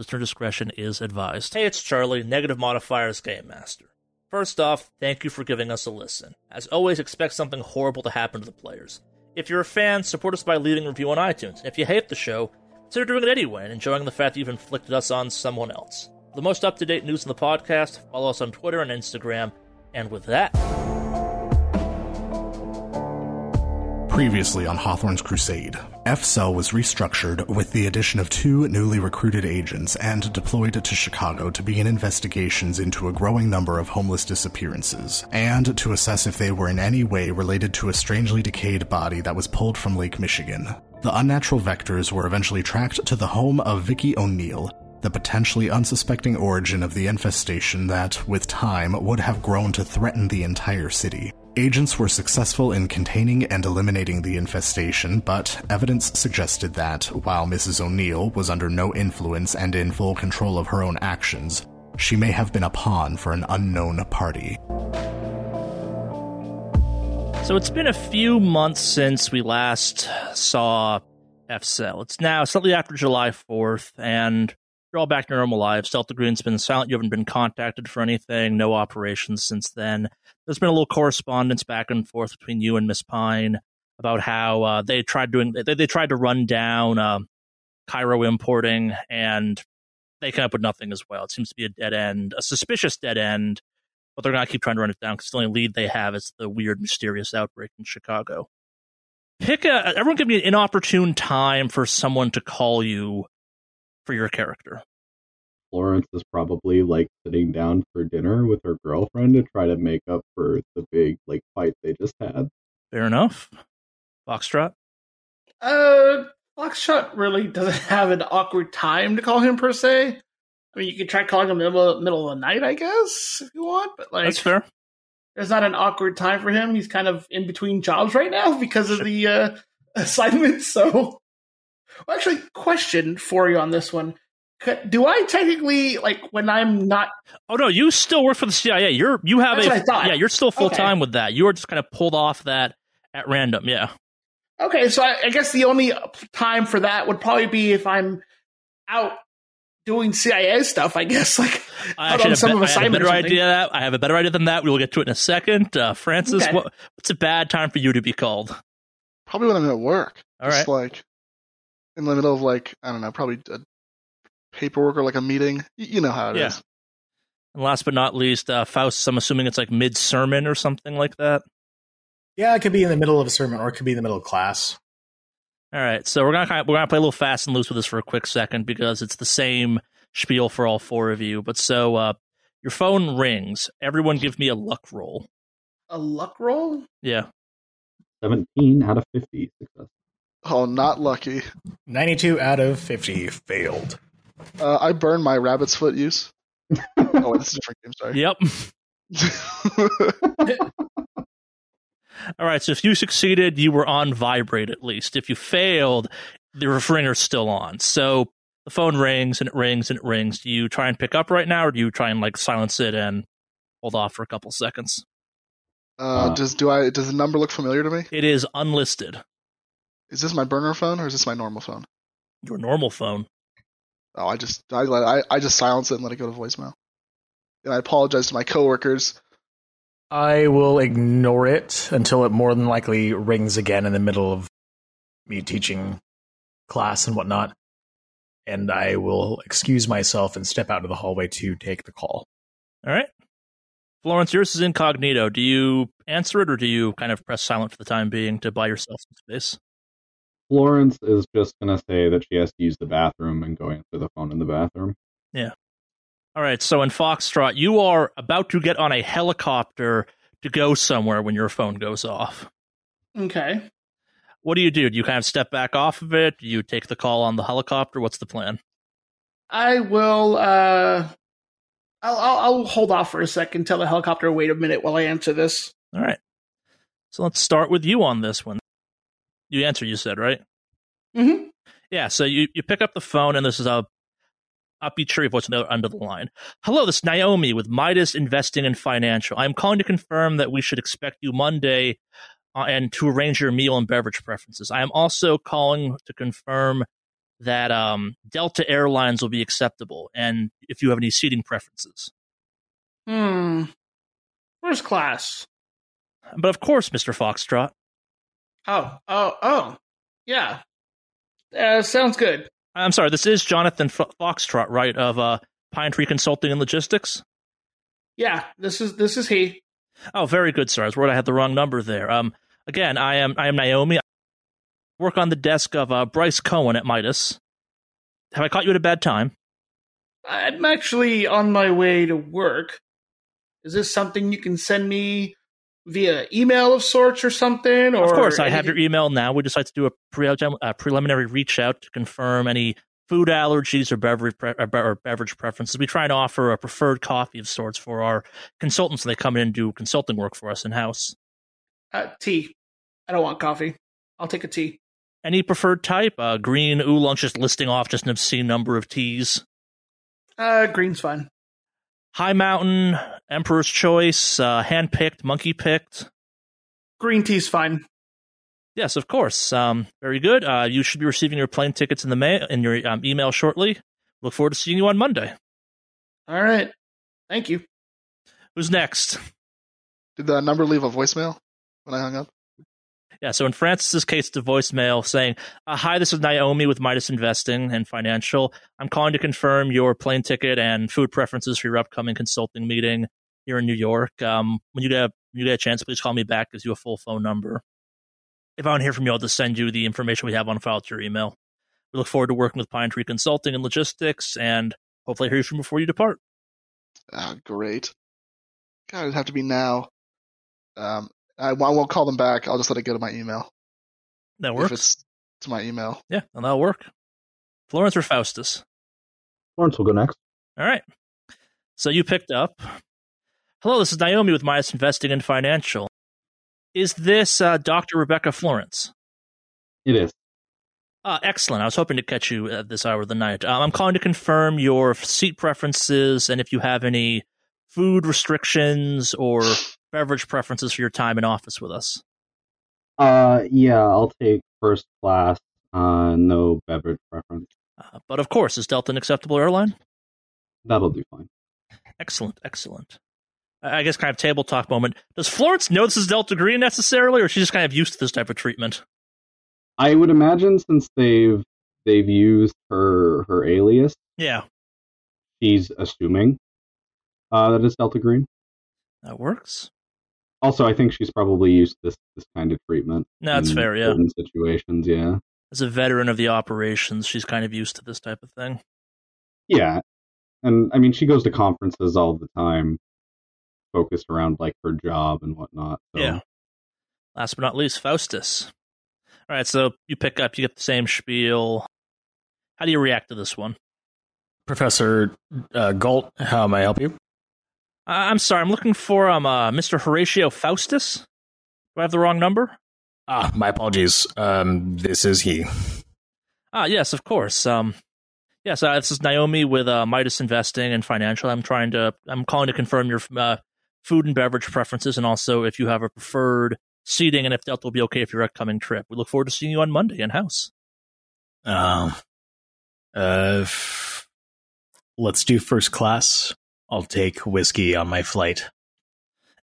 Listener discretion is advised. Hey, it's Charlie, Negative Modifier's Game Master. First off, thank you for giving us a listen. As always, expect something horrible to happen to the players. If you're a fan, support us by leaving a review on iTunes. If you hate the show, consider doing it anyway and enjoying the fact that you've inflicted us on someone else. For the most up to date news in the podcast, follow us on Twitter and Instagram. And with that, Previously on Hawthorne's Crusade, F Cell was restructured with the addition of two newly recruited agents and deployed to Chicago to begin investigations into a growing number of homeless disappearances, and to assess if they were in any way related to a strangely decayed body that was pulled from Lake Michigan. The unnatural vectors were eventually tracked to the home of Vicky O'Neill, the potentially unsuspecting origin of the infestation that, with time, would have grown to threaten the entire city. Agents were successful in containing and eliminating the infestation, but evidence suggested that, while Mrs. O'Neill was under no influence and in full control of her own actions, she may have been a pawn for an unknown party. So it's been a few months since we last saw F Cell. It's now slightly after July 4th, and you're all back to normal lives. Delta Green's been silent. You haven't been contacted for anything. No operations since then. There's been a little correspondence back and forth between you and Miss Pine about how uh, they tried doing they, they tried to run down uh, Cairo importing, and they came up with nothing as well. It seems to be a dead end, a suspicious dead end but they're going to keep trying to run it down because the only lead they have is the weird, mysterious outbreak in Chicago. Pick a, everyone give me an inopportune time for someone to call you for your character. Florence is probably like sitting down for dinner with her girlfriend to try to make up for the big like fight they just had. Fair enough. Foxtrot. Uh, Foxtrot really doesn't have an awkward time to call him per se. I mean, you could try calling him in the middle, middle of the night, I guess, if you want. But like, That's fair. there's not an awkward time for him. He's kind of in between jobs right now because of the uh, assignment. So, well, actually, question for you on this one: Could- Do I technically like when I'm not? Oh no, you still work for the CIA. You're you have That's a what I thought. yeah. You're still full time Okay. with that. You are just kind of pulled off that at random. Yeah. Okay, so I, I guess the only time for that would probably be if I'm out doing CIA stuff. I guess like I on have, some a, of be- I have a assignment or better idea. That I have a better idea than that. We will get to it in a second. Uh, Francis, Okay. what, what's a bad time for you to be called? Probably when I'm at work. All just right. like in the middle of like I don't know, probably a paperwork or like a meeting. You know how it is. Yeah. And last but not least, uh, Faust. I'm assuming it's like mid sermon or something like that. Yeah, it could be in the middle of a sermon or it could be in the middle of class. All right, so we're gonna kind of, we're gonna play a little fast and loose with this for a quick second because it's the same spiel for all four of you. But so uh, your phone rings. Everyone, give me a luck roll. a luck roll. Yeah. Seventeen out of fifty success. Oh, not lucky. 92 out of 50 failed. Uh, I burned my rabbit's foot use. oh, wait, this is a different game. Sorry. Yep. All right. So if you succeeded, you were on vibrate at least. If you failed, the ringer's still on. So the phone rings and it rings and it rings. Do you try and pick up right now, or do you try and like silence it and hold off for a couple seconds? uh, does do I does the number look familiar to me? It is unlisted. Is this my burner phone or is this my normal phone? Your normal phone. Oh, I just I let I, I just silence it and let it go to voicemail. And I apologize to my coworkers. I will ignore it until it more than likely rings again in the middle of me teaching class and whatnot. And I will excuse myself and step out of the hallway to take the call. All right. Florence, yours is incognito. Do you answer it or do you kind of press silent for the time being to buy yourself some space? Florence is just gonna say that she has to use the bathroom and go answer the phone in the bathroom. Yeah. All right, so in Foxtrot, you are about to get on a helicopter to go somewhere when your phone goes off. Okay. What do you do? Do you kind of step back off of it? Do you take the call on the helicopter? What's the plan? I will. uh I'll, I'll I'll hold off for a second. Tell the helicopter wait a minute while I answer this. All right. So let's start with you on this one. You answer, you said, right? Mm-hmm. Yeah, so you, you pick up the phone, and this is a upbeat, cheery voice on the- other end of the line. Hello, this is Naomi with Midas Investing and Financial. I'm calling to confirm that we should expect you Monday uh, and to arrange your meal and beverage preferences. I am also calling to confirm that um, Delta Airlines will be acceptable, and if you have any seating preferences. Hmm. First class. But of course, Mr. Foxtrot. Oh, oh, oh. Yeah. Uh, sounds good. I'm sorry, this is Jonathan Fo- Foxtrot, right, of uh, Pine Tree Consulting and Logistics? Yeah, this is this is he. Oh, very good, sir. I was worried I had the wrong number there. Um, again, I am I am Naomi. I work on the desk of uh, Bryce Cohen at Midas. Have I caught you at a bad time? I'm actually on my way to work. Is this something you can send me via email of sorts or something? Or of course, I have your email now. We decide to do a pre- uh, preliminary reach out to confirm any food allergies or beverage pre- or or beverage preferences. We try and offer a preferred coffee of sorts for our consultants when they come in and do consulting work for us in house. uh, tea. I don't want coffee. I'll take a tea. Any preferred type? Uh, green oolong, just listing off just an obscene number of teas. Uh, green's fine. High Mountain, Emperor's Choice, uh, hand picked, monkey picked. Green tea's fine. Yes, of course. Um, very good. Uh, you should be receiving your plane tickets in the mail in your um, email shortly. Look forward to seeing you on Monday. All right. Thank you. Who's next? Did the number leave a voicemail when I hung up? Yeah, so in Francis's case, the voicemail saying, uh, Hi, this is Naomi with Midas Investing and Financial. I'm calling to confirm your plane ticket and food preferences for your upcoming consulting meeting here in New York. Um, when you get, a, when you get a chance, please call me back, gives you a full phone number. If I don't hear from you, I'll just send you the information we have on file to your email. We look forward to working with Pine Tree Consulting and Logistics and hopefully hear from you before you depart. Ah, great. God, it'd have to be now. Um, I, I won't call them back. I'll just let it go to my email. That If works. it's to my email. Yeah, and that'll work. Florence or Faustus? Florence will go next. All right. So you picked up. Hello, this is Naomi with Midas Investing and Financial. Is this uh, Dr. Rebecca Florence? It is. Uh, excellent. I was hoping to catch you at this hour of the night. Um, I'm calling to confirm your seat preferences and if you have any food restrictions or beverage preferences for your time in office with us. Uh, yeah, I'll take first class. Uh, no beverage preference. Uh, but of course, is Delta an acceptable airline? That'll do fine. Excellent, excellent. I guess kind of table talk moment. Does Florence know this is Delta Green necessarily, or is she just kind of used to this type of treatment? I would imagine since they've they've used her her alias, Yeah, she's assuming uh, that it's Delta Green. that works. Also, I think she's probably used to this this kind of treatment. No, that's in fair, yeah. certain situations, yeah, As a veteran of the operations, she's kind of used to this type of thing. yeah. And I mean, she goes to conferences all the time, focused around like her job and whatnot. So. Yeah. Last but not least, Faustus. All right, so you pick up, you get the same spiel. How do you react to this one? Professor uh, Galt, how may I help you? I- I'm sorry, I'm looking for um uh, Mr. Horatio Faustus. Do I have the wrong number? Ah, my apologies. Um, this is he. Ah, yes, of course. Um, yes, uh, this is Naomi with uh, Midas Investing and Financial. I'm trying to, I'm calling to confirm your uh, food and beverage preferences, and also if you have a preferred seating, and if Delta will be okay for your upcoming trip. We look forward to seeing you on Monday in house. Um, uh, f- let's do first class. I'll take whiskey on my flight.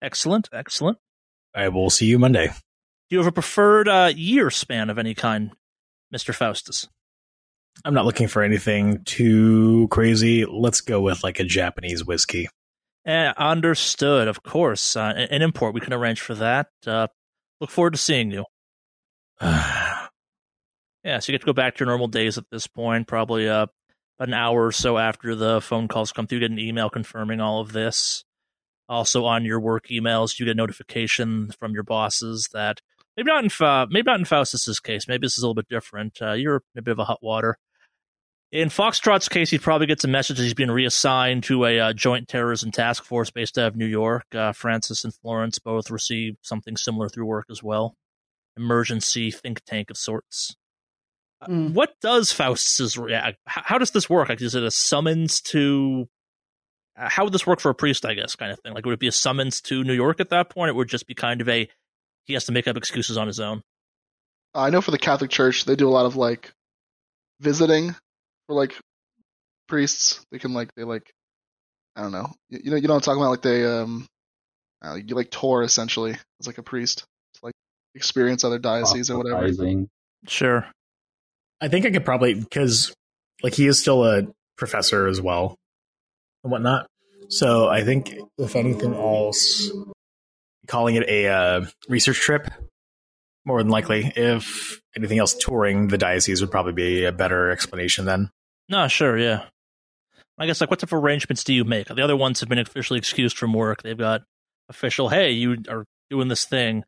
Excellent, excellent. I will see you Monday. Do you have a preferred uh, year span of any kind, Mister Faustus? I'm not looking for anything too crazy. Let's go with like a Japanese whiskey. Eh, understood, of course. Uh, an import, we can arrange for that. Uh, look forward to seeing you. Yeah, so you get to go back to your normal days at this point. Probably uh, an hour or so after the phone calls come through, you get an email confirming all of this. Also, on your work emails, you get notification from your bosses that maybe not in maybe not in Faustus's case. Maybe this is a little bit different. Uh, you're a bit of a hot water. In Foxtrot's case, he probably gets a message that he's being reassigned to a uh, joint terrorism task force based out of New York. Uh, Francis and Florence both receive something similar through work as well. Emergency think tank of sorts. Mm. What does Faustus's react? How, how does this work? Like, is it a summons to? uh, How would this work for a priest? I guess kind of thing. Like, would it be a summons to New York at that point? It would just be kind of a he has to make up excuses on his own. I know for the Catholic Church, they do a lot of like visiting for like priests. They can like they like I don't know. You, you know you know what I'm talking about? Like they um uh, you like tour essentially as like a priest to like experience other dioceses or whatever. Proselytizing. Sure. I think I could probably because like he is still a professor as well and whatnot. So I think if anything else, calling it a uh, research trip more than likely. If anything else, touring the diocese would probably be a better explanation then. No, sure, yeah. I guess like what type of arrangements do you make? The other ones have been officially excused from work. They've got official, hey, you are doing this thing.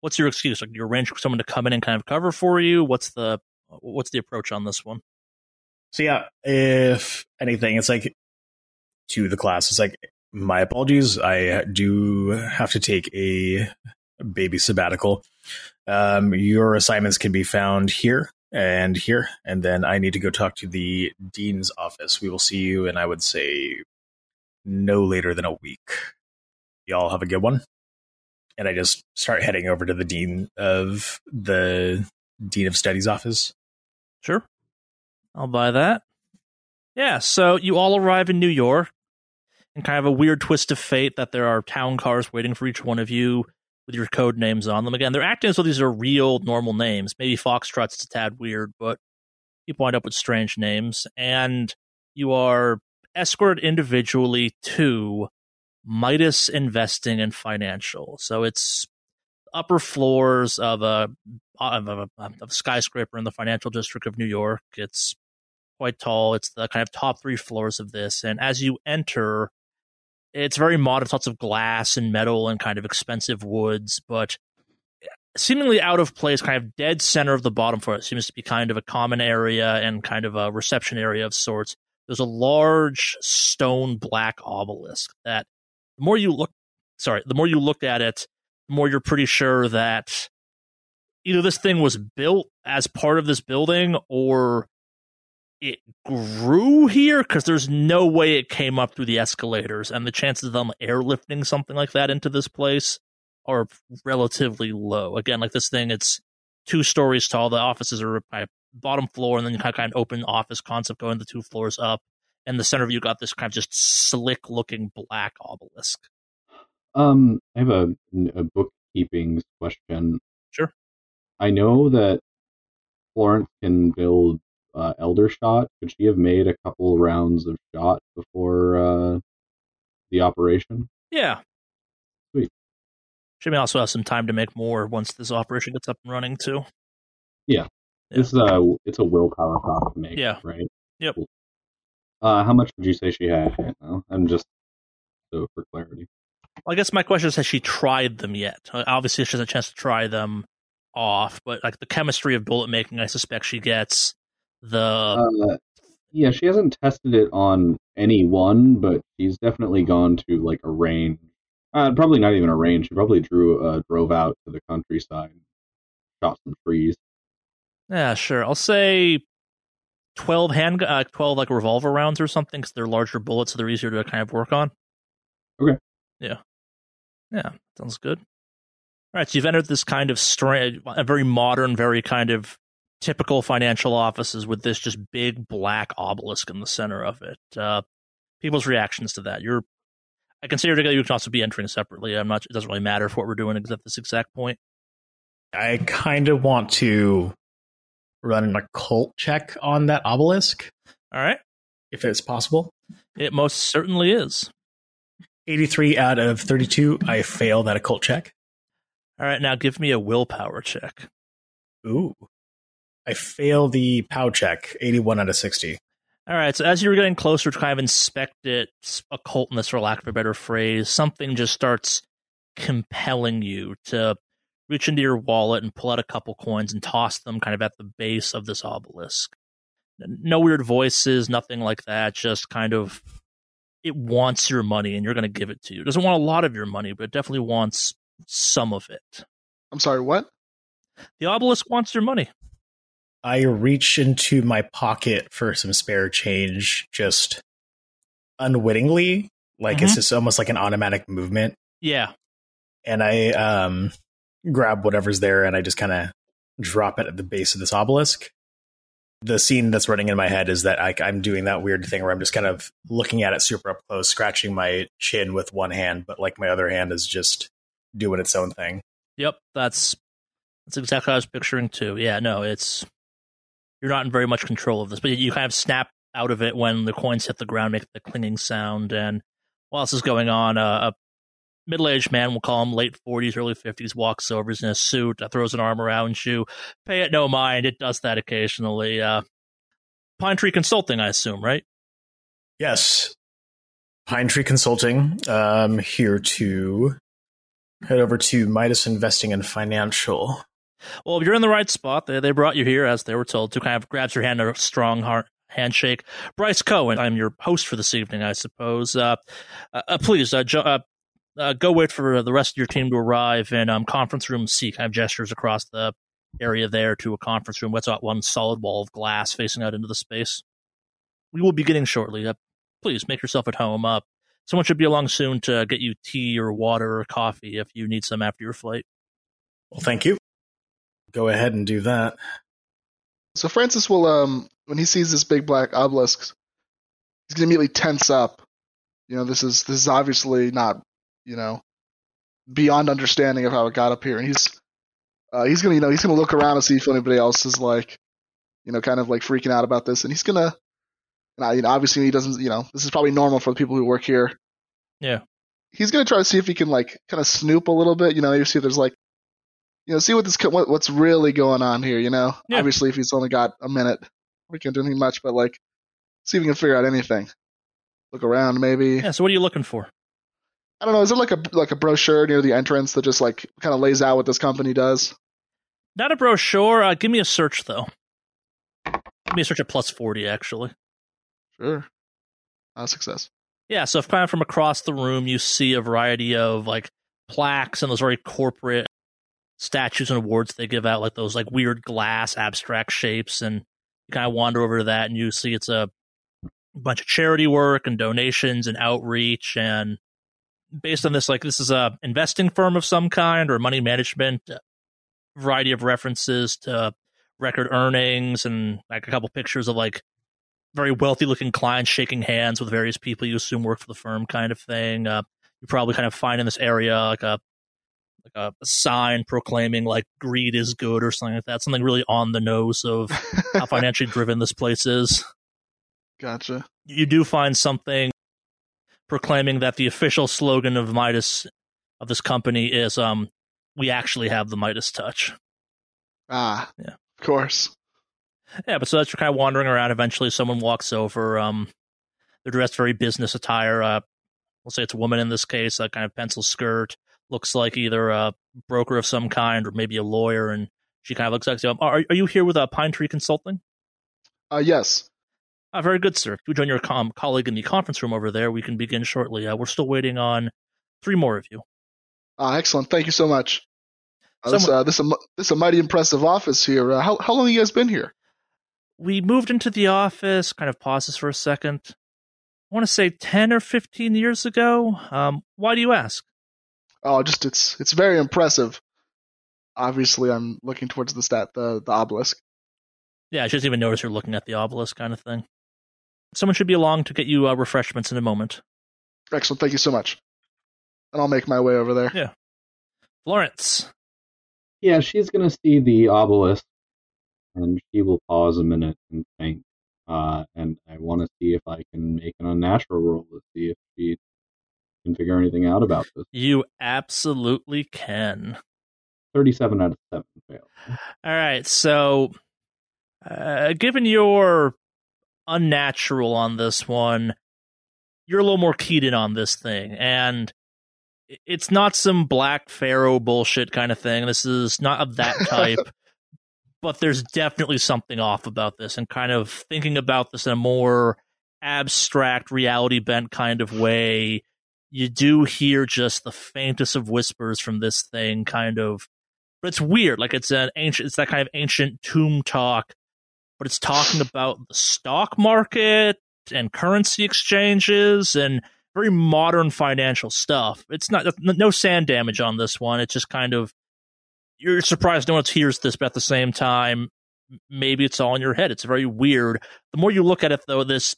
What's your excuse? Like, do you arrange for someone to come in and kind of cover for you? What's the what's the approach on this one? So yeah, if anything, it's like to the class. It's like my apologies. I do have to take a baby sabbatical. Um, your assignments can be found here and here, and then I need to go talk to the dean's office. We will see you, and I would say no later than a week. Y'all have a good one. And I just start heading over to the dean of the dean of studies office. Sure. I'll buy that. Yeah, so you all arrive in New York and kind of a weird twist of fate that there are town cars waiting for each one of you with your code names on them. Again, they're acting as though these are real, normal names. Maybe Foxtrot's a tad weird, but people wind up with strange names. And you are escorted individually to Midas Investing and Financial. So it's upper floors of a of a, of a skyscraper in the financial district of New York. It's quite tall. It's the kind of top three floors of this, and as you enter, it's very modern. Lots of glass and metal and kind of expensive woods, but seemingly out of place. Kind of dead center of the bottom floor. It seems to be kind of a common area and kind of a reception area of sorts. There's a large stone black obelisk that the more you look, sorry, the more you look at it, the more you're pretty sure that either this thing was built as part of this building or it grew here? Because there's no way it came up through the escalators and the chances of them airlifting something like that into this place are relatively low. Again like this thing it's two stories tall the offices are at bottom floor and then you kind of, kind of open office concept going the two floors up and the center of you got this kind of just slick looking black obelisk Um, I have a, a bookkeeping question. Sure. I know that Florence can build uh, elder shot. Could she have made a couple rounds of shot before uh, the operation? yeah Sweet. she may also have some time to make more once this operation gets up and running too Yeah. Yeah. It's a it's a willpower shot to make. Yeah. Right. Yep. Uh, how much would you say she had? I'm just so for clarity. I guess my question is, has she tried them yet? Uh, Obviously, she has a chance to try them off, but like the chemistry of bullet making, I suspect she gets the Uh, yeah, she hasn't tested it on anyone, but she's definitely gone to like a range. Uh, probably not even a range. She probably drew uh, drove out to the countryside, shot some trees. yeah, sure. I'll say twelve hand, uh, twelve like revolver rounds or something, because they're larger bullets, so they're easier to kind of work on. Okay. Yeah, yeah, sounds good. All right, so you've entered this kind of strange, a very modern, very kind of typical financial offices with this just big black obelisk in the center of it. Uh, people's reactions to that. You're, I consider together you can also be entering separately. I'm not. It doesn't really matter for what we're doing at this exact point. I kind of want to run an occult check on that obelisk, All right, if it's possible. it most certainly is. 83 out of 32, I fail that occult check. All right, now give me a willpower check. Ooh. I fail the POW check, 81 out of 60. All right, so as you're getting closer to kind of inspect it, occultness, for lack of a better phrase, something just starts compelling you to reach into your wallet and pull out a couple coins and toss them kind of at the base of this obelisk. No weird voices, nothing like that. Just kind of, it wants your money and you're going to give it to you. It doesn't want a lot of your money, but it definitely wants some of it. I'm sorry, what? The obelisk wants your money. I reach into my pocket for some spare change, just unwittingly. Like it's Mhm. just almost like an automatic movement. Yeah. And I um, grab whatever's there and I just kind of drop it at the base of this obelisk. The scene that's running in my head is that I, I'm doing that weird thing where I'm just kind of looking at it super up close, scratching my chin with one hand, but like my other hand is just doing its own thing. Yep, that's that's exactly what I was picturing too. Yeah, no, it's you're not in very much control of this, but you kind of snap out of it when the coins hit the ground, make the clinging sound. And while this is going on, uh, a middle-aged man, we'll call him late forties, early fifties, walks over, he's in a suit, uh, throws an arm around you. Pay it no mind; it does that occasionally. Uh, Pine Tree Consulting, I assume, right? Yes. Pine Tree Consulting, um, here to head over to Midas Investing and Financial. Well, you're in the right spot. They they brought you here as they were told to. Kind of grabs your hand, a strong heart handshake. Bryce Cohen, I'm your host for this evening, I suppose. Uh, uh, please, uh, jo- uh, go wait for the rest of your team to arrive in um, conference room C. Kind of gestures across the area there to a conference room. What's out one solid wall of glass facing out into the space. We will be getting shortly. Uh, please make yourself at home. Uh, someone should be along soon to get you tea or water or coffee if you need some after your flight. Well, thank you. Go ahead and do that. So Francis will, um, when he sees this big black obelisk, he's gonna immediately tense up. You know, this is this is obviously not, you know, beyond understanding of how it got up here, and he's uh, he's gonna, you know, he's gonna look around and see if anybody else is like, you know, kind of like freaking out about this, and he's gonna, and I, you know, obviously he doesn't, you know, this is probably normal for the people who work here. Yeah. He's gonna try to see if he can like kind of snoop a little bit, you know, maybe see if there's like you know, see what this what, what's really going on here. You know, Yeah. obviously, if he's only got a minute, we can't do anything much, but like, see if we can figure out anything. Look around, maybe. Yeah. So, what are you looking for? I don't know. Is there like a like a brochure near the entrance that just like kind of lays out what this company does? Not a brochure. Uh, give me a search though. Give me a search at plus forty, actually. Sure. Not a success. Yeah. So, if kind of from across the room, you see a variety of like plaques and those very corporate statues and awards they give out, like those like weird glass abstract shapes, and you kind of wander over to that, and you see it's a bunch of charity work and donations and outreach and based on this like this is a investing firm of some kind or money management uh, variety of references to record earnings and like a couple pictures of like very wealthy looking clients shaking hands with various people you assume work for the firm kind of thing uh, you probably kind of find in this area like a like a, a sign proclaiming like greed is good or something like that something really on the nose of how financially driven this place is Gotcha. you do find something proclaiming that the official slogan of Midas of this company is um we actually have the Midas touch. Ah. Yeah. Of course. Yeah, but so that's you're kind of wandering around. Eventually, someone walks over. Um, they're dressed very business attire. Uh, we'll say it's a woman in this case, a kind of pencil skirt. Looks like either a broker of some kind or maybe a lawyer. And she kind of looks like, are, are you here with a Pine Tree Consulting? Uh, yes. Ah, very good, sir. You join your com- colleague in the conference room over there. We can begin shortly. Uh, we're still waiting on three more of you. Ah, excellent. Thank you so much. Uh, this, uh, this, a, this a mighty impressive office here. Uh, how how long have you guys been here? We moved into the office, kind of pauses for a second. I want to say 10 or 15 years ago. Um, why do you ask? Oh, just it's it's very impressive. Obviously, I'm looking towards the stat the the obelisk. Yeah, I shouldn't even notice you're looking at the obelisk kind of thing. Someone should be along to get you uh, refreshments in a moment. Excellent. Thank you so much. And I'll make my way over there. Yeah. Florence. Yeah, she's gonna see the obelisk, and she will pause a minute and think. Uh, and I want to see if I can make an unnatural roll to see if she can figure anything out about this. You absolutely can. Thirty-seven out of seven failed. All right, so uh, given your unnatural on this one. You're a little more keyed in on this thing, and it's not some black pharaoh bullshit kind of thing. This is not of that type. but there's definitely something off about this and kind of thinking about this in a more abstract reality bent kind of way you do hear just the faintest of whispers from this thing kind of but it's weird like it's an ancient it's that kind of ancient tomb talk but it's talking about the stock market and currency exchanges and very modern financial stuff it's not no sand damage on this one it's just kind of you're surprised no one hears this, but at the same time, maybe it's all in your head. It's very weird. The more you look at it, though, this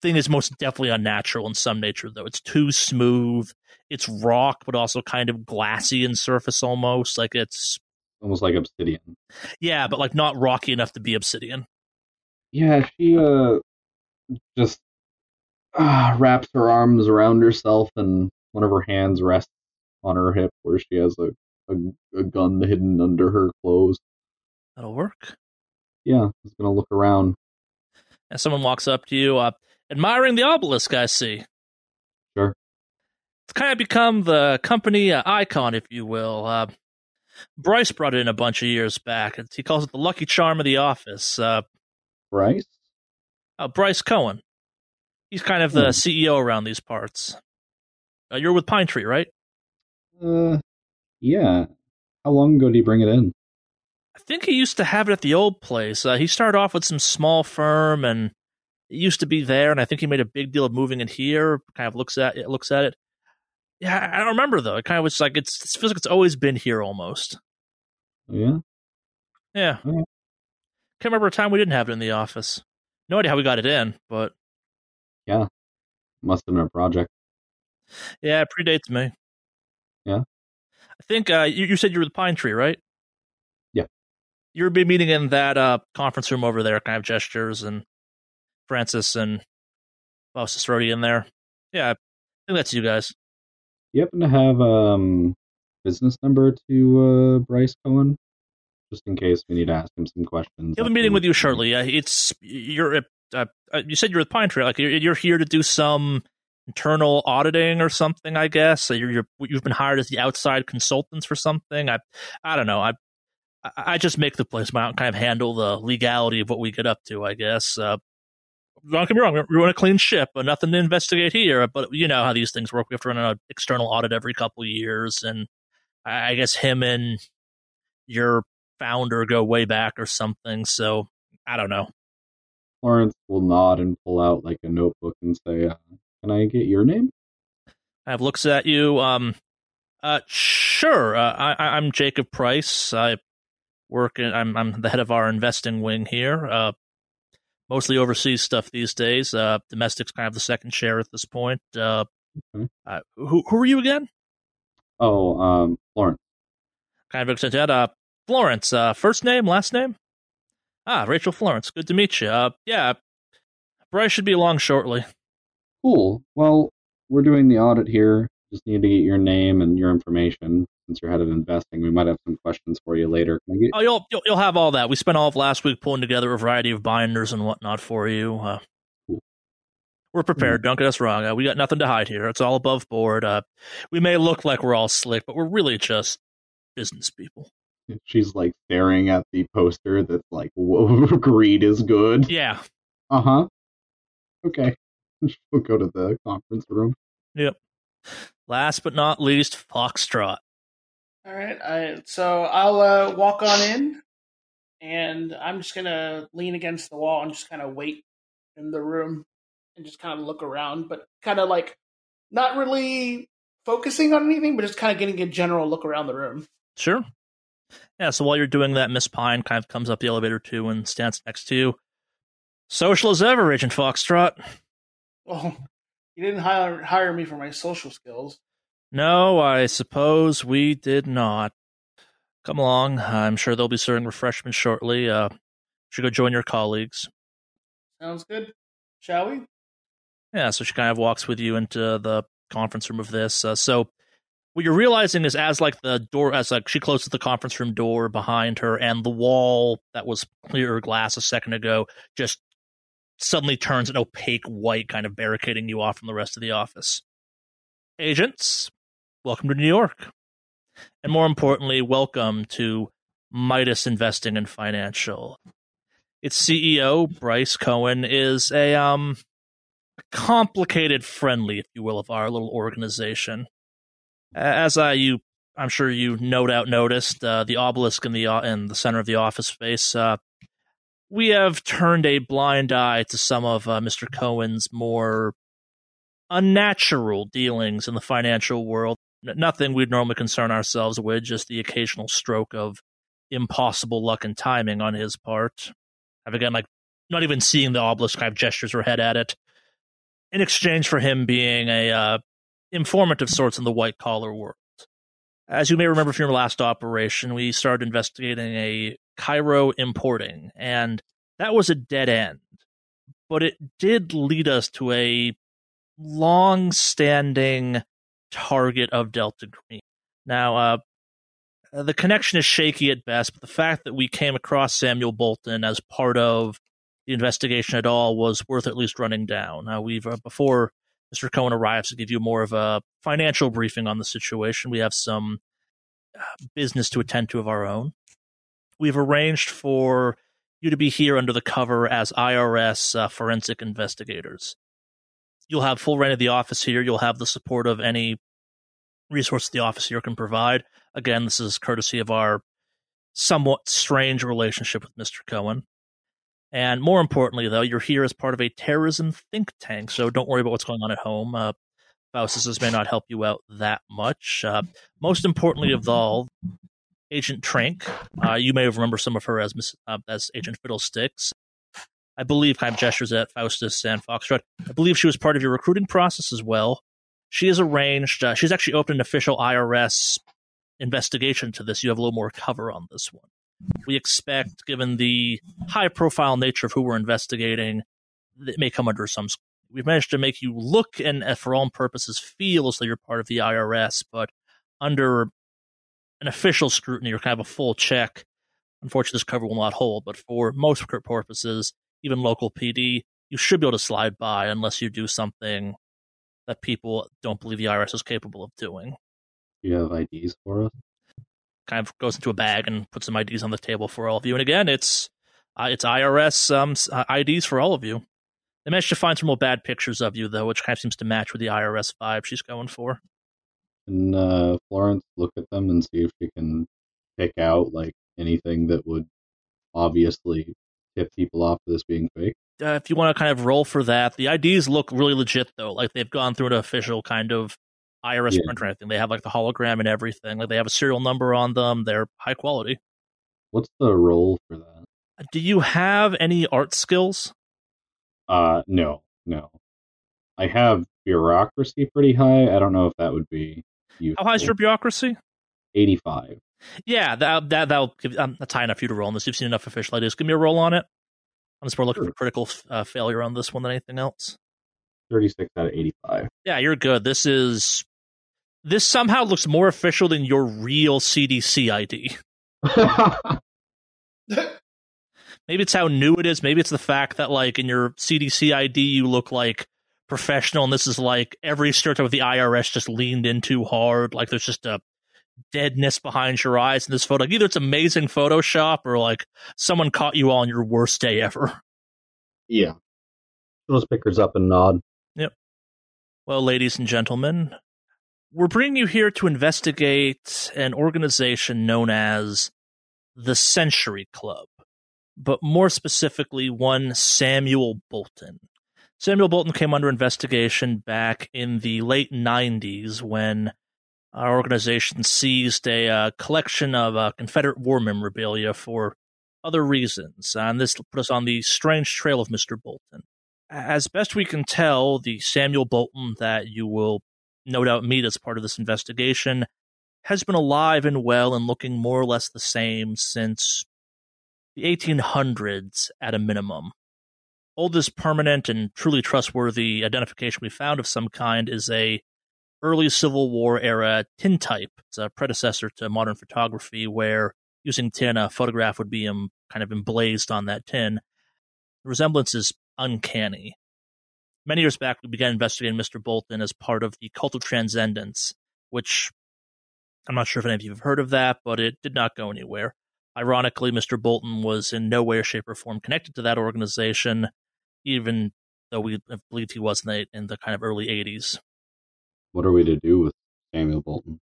thing is most definitely unnatural in some nature, though. It's too smooth. It's rock, but also kind of glassy in surface almost. Like it's almost like obsidian. Yeah, but like not rocky enough to be obsidian. Yeah, she uh just uh, wraps her arms around herself and one of her hands rests on her hip where she has a a, a gun hidden under her clothes. That'll work. Yeah, he's gonna look around. And someone walks up to you, uh, admiring the obelisk. I see. Sure. It's kind of become the company uh, icon, if you will. Uh, Bryce brought it in a bunch of years back. And he calls it the lucky charm of the office. Bryce? Uh, Bryce Cohen. He's kind of the hmm. CEO around these parts. Uh, you're with Pine Tree, right? Uh, yeah. How long ago did he bring it in? I think he used to have it at the old place. Uh, he started off with some small firm, and it used to be there. And I think he made a big deal of moving it here. Kind of looks at it. Looks at it. Yeah, I don't remember though. It kind of was like it's. It feels like it's always been here almost. Yeah. Yeah. yeah. Can't remember a time we didn't have it in the office. No idea how we got it in, but yeah, must have been a project. Yeah, it predates me. Yeah. I think uh, you, you, said you were the Pine Tree, right? Yeah. You were be meeting in that uh, conference room over there, kind of gestures, and Francis and Faustus Rody in there. Yeah, I think that's you guys. You happen to have um business number to uh, Bryce Cohen, just in case we need to ask him some questions. He'll be meeting with you shortly. Yeah, it's you're. Uh, uh, you said you're with Pine Tree. Like you're, you're here to do some internal auditing or something. I guess so you're, you're you've been hired as the outside consultants for something. I I don't know. I I just make the place my own, kind of handle the legality of what we get up to. I guess. Uh, don't get me wrong, we run a clean ship, but nothing to investigate here. But you know how these things work. We have to run an external audit every couple of years, and I guess him and your founder go way back or something. So I don't know. Florence will nod and pull out like a notebook and say, uh, can I get your name? I have looks at you. Um, uh, sure. Uh, I, I'm Jacob Price. I work. In, I'm I'm the head of our investing wing here. Uh, mostly overseas stuff these days. Uh, domestic's kind of the second share at this point. Uh, okay. uh who who are you again? Oh, um, Florence. Kind of excited. Uh, Florence. Uh, first name, last name. Ah, Rachel Florence. Good to meet you. Uh, yeah, Bryce should be along shortly. Cool. Well, we're doing the audit here. Just need to get your name and your information. Since you're head of investing, we might have some questions for you later. Get- oh, you'll, you'll, you'll have all that. We spent all of last week pulling together a variety of binders and whatnot for you. Uh, cool. We're prepared. Mm-hmm. Don't get us wrong. Uh, we got nothing to hide here. It's all above board. Uh, we may look like we're all slick, but we're really just business people. She's like staring at the poster that's like, "Whoa, greed is good." Yeah. Uh huh. Okay. we'll go to the conference room. Yep. Last but not least, Foxtrot. All right. I, so I'll uh, walk on in, and I'm just gonna lean against the wall and just kind of wait in the room and just kind of look around, but kind of like not really focusing on anything, but just kind of getting a general look around the room. Sure. Yeah. So while you're doing that, Miss Pine kind of comes up the elevator too and stands next to you. Social as ever, Agent Foxtrot. Well, you didn't hire hire me for my social skills. No, I suppose we did not. Come along. I'm sure they'll be serving refreshments shortly. Uh, should go join your colleagues. Sounds good. Shall we? Yeah. So she kind of walks with you into the conference room of this. Uh, so what you're realizing is as like the door as like she closes the conference room door behind her and the wall that was clear glass a second ago just suddenly turns an opaque white, kind of barricading you off from the rest of the office. Agents, welcome to New York. And more importantly, welcome to Midas Investing and Financial. Its CEO, Bryce Cohen, is a um complicated friendly, if you will, of our little organization. As I you I'm sure you no doubt noticed uh, the obelisk in the uh, in the center of the office space. Uh, we have turned a blind eye to some of uh, Mr. Cohen's more unnatural dealings in the financial world. N- nothing we'd normally concern ourselves with, just the occasional stroke of impossible luck and timing on his part. I've again, like, not even seeing the obelisk kind of gestures her head at it. In exchange for him being a informant of sorts in the white collar world. As you may remember from your last operation, we started investigating a Cairo importing, and that was a dead end. But it did lead us to a long standing target of Delta Green. Now, uh, the connection is shaky at best, but the fact that we came across Samuel Bolton as part of the investigation at all was worth at least running down. Now, we've, uh, before Mr. Cohen arrives to give you more of a financial briefing on the situation, we have some uh, business to attend to of our own. We've arranged for you to be here under the cover as IRS uh, forensic investigators. You'll have full reign of the office here. You'll have the support of any resource the office here can provide. Again, this is courtesy of our somewhat strange relationship with Mr. Cohen. And more importantly, though, you're here as part of a terrorism think tank, so don't worry about what's going on at home. Uh, Faustus may not help you out that much. Uh, most importantly of all, Agent Trank. Uh, you may remember some of her as uh, as Agent Fiddlesticks. I believe kind of gestures at Faustus and Foxtrot. I believe she was part of your recruiting process as well. She has arranged. Uh, she's actually opened an official IRS investigation to this. You have a little more cover on this one. We expect, given the high profile nature of who we're investigating, it may come under some we've managed to make you look and, uh, for all purposes, feel as though you're part of the IRS, but under an official scrutiny or kind of a full check, unfortunately, this cover will not hold. But for most purposes, even local PD, you should be able to slide by unless you do something that people don't believe the IRS is capable of doing. Do you have IDs for us? Kind of goes into a bag and puts some IDs on the table for all of you. And again, it's uh, it's IRS um, uh, IDs for all of you. They managed to find some more bad pictures of you, though, which kind of seems to match with the IRS vibe she's going for. Can uh, Florence look at them and see if she can pick out like anything that would obviously tip people off to this being fake? Uh, if you want to kind of roll for that, the IDs look really legit though. Like they've gone through an official kind of IRS yeah. printer. Anything they have like the hologram and everything. Like they have a serial number on them. They're high quality. What's the role for that? Do you have any art skills? Uh, no, no. I have bureaucracy pretty high. I don't know if that would be. Useful. How high is your bureaucracy? Eighty-five. Yeah, that that that'll give. Um, that's high enough for you to roll on this. You've seen enough official ideas. Give me a roll on it. I'm just more looking sure. for critical uh, failure on this one than anything else. Thirty-six out of eighty-five. Yeah, you're good. This is. This somehow looks more official than your real CDC ID. Maybe it's how new it is. Maybe it's the fact that like in your CDC ID you look like professional, and this is like every stereotype of the IRS just leaned in too hard. Like there's just a deadness behind your eyes in this photo. Like, either it's amazing Photoshop or like someone caught you on your worst day ever. Yeah. Those pickers up and nod. Yep. Well, ladies and gentlemen, we're bringing you here to investigate an organization known as the Century Club but more specifically, one Samuel Bolton. Samuel Bolton came under investigation back in the late 90s when our organization seized a uh, collection of uh, Confederate war memorabilia for other reasons, and this put us on the strange trail of Mr. Bolton. As best we can tell, the Samuel Bolton that you will no doubt meet as part of this investigation has been alive and well and looking more or less the same since the 1800s at a minimum. Oldest permanent and truly trustworthy identification we found of some kind is a early Civil War era tintype. It's a predecessor to modern photography where using tin, a photograph would be kind of emblazed on that tin. The resemblance is uncanny. Many years back, we began investigating Mr. Bolton as part of the Cult of Transcendence, which I'm not sure if any of you have heard of that, but it did not go anywhere. Ironically, Mr. Bolton was in no way, shape, or form connected to that organization, even though we believed he was in the, in the kind of early 80s. What are we to do with Samuel Bolton?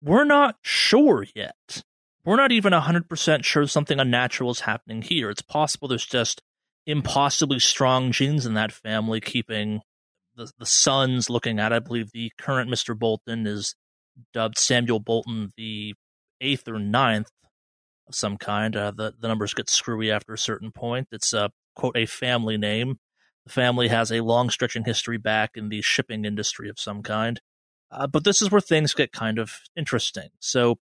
We're not sure yet. We're not even 100% sure something unnatural is happening here. It's possible there's just impossibly strong genes in that family, keeping the, the sons looking at. I believe the current Mr. Bolton is dubbed Samuel Bolton the eighth or ninth of some kind. Uh, the, the numbers get screwy after a certain point. It's a, quote, a family name. The family has a long stretching history back in the shipping industry of some kind. Uh, but this is where things get kind of interesting. So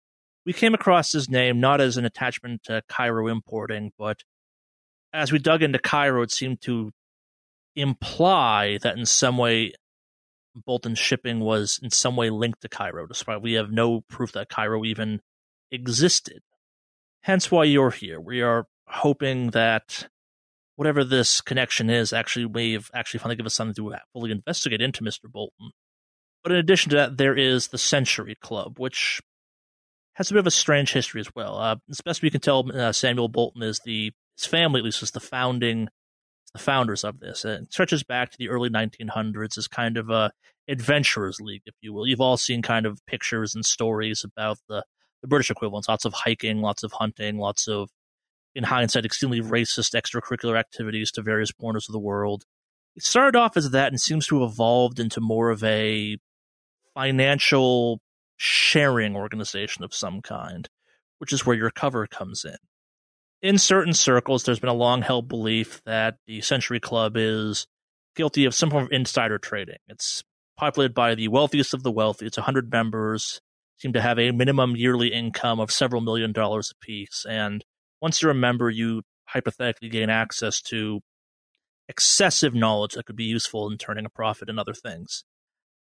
we came across his name not as an attachment to Cairo importing, but as we dug into Cairo, it seemed to imply that in some way Bolton shipping was in some way linked to Cairo, despite we have no proof that Cairo even existed. Hence why you're here. We are hoping that whatever this connection is actually may have actually finally give us something to fully investigate into Mr. Bolton. But in addition to that, there is the Century Club, which has a bit of a strange history as well. Uh, as best we can tell, uh, Samuel Bolton is the his family at least was the founding the founders of this. It stretches back to the early 1900s as kind of a adventurers league, if you will. You've all seen kind of pictures and stories about the the British equivalents. Lots of hiking, lots of hunting, lots of, in hindsight, extremely racist extracurricular activities to various corners of the world. It started off as that and seems to have evolved into more of a financial sharing organization of some kind, which is where your cover comes in. In certain circles, there's been a long held belief that the Century Club is guilty of some form of insider trading. It's populated by the wealthiest of the wealthy. It's 100 members seem to have a minimum yearly income of several million dollars apiece. And once you're a member, you hypothetically gain access to excessive knowledge that could be useful in turning a profit and other things.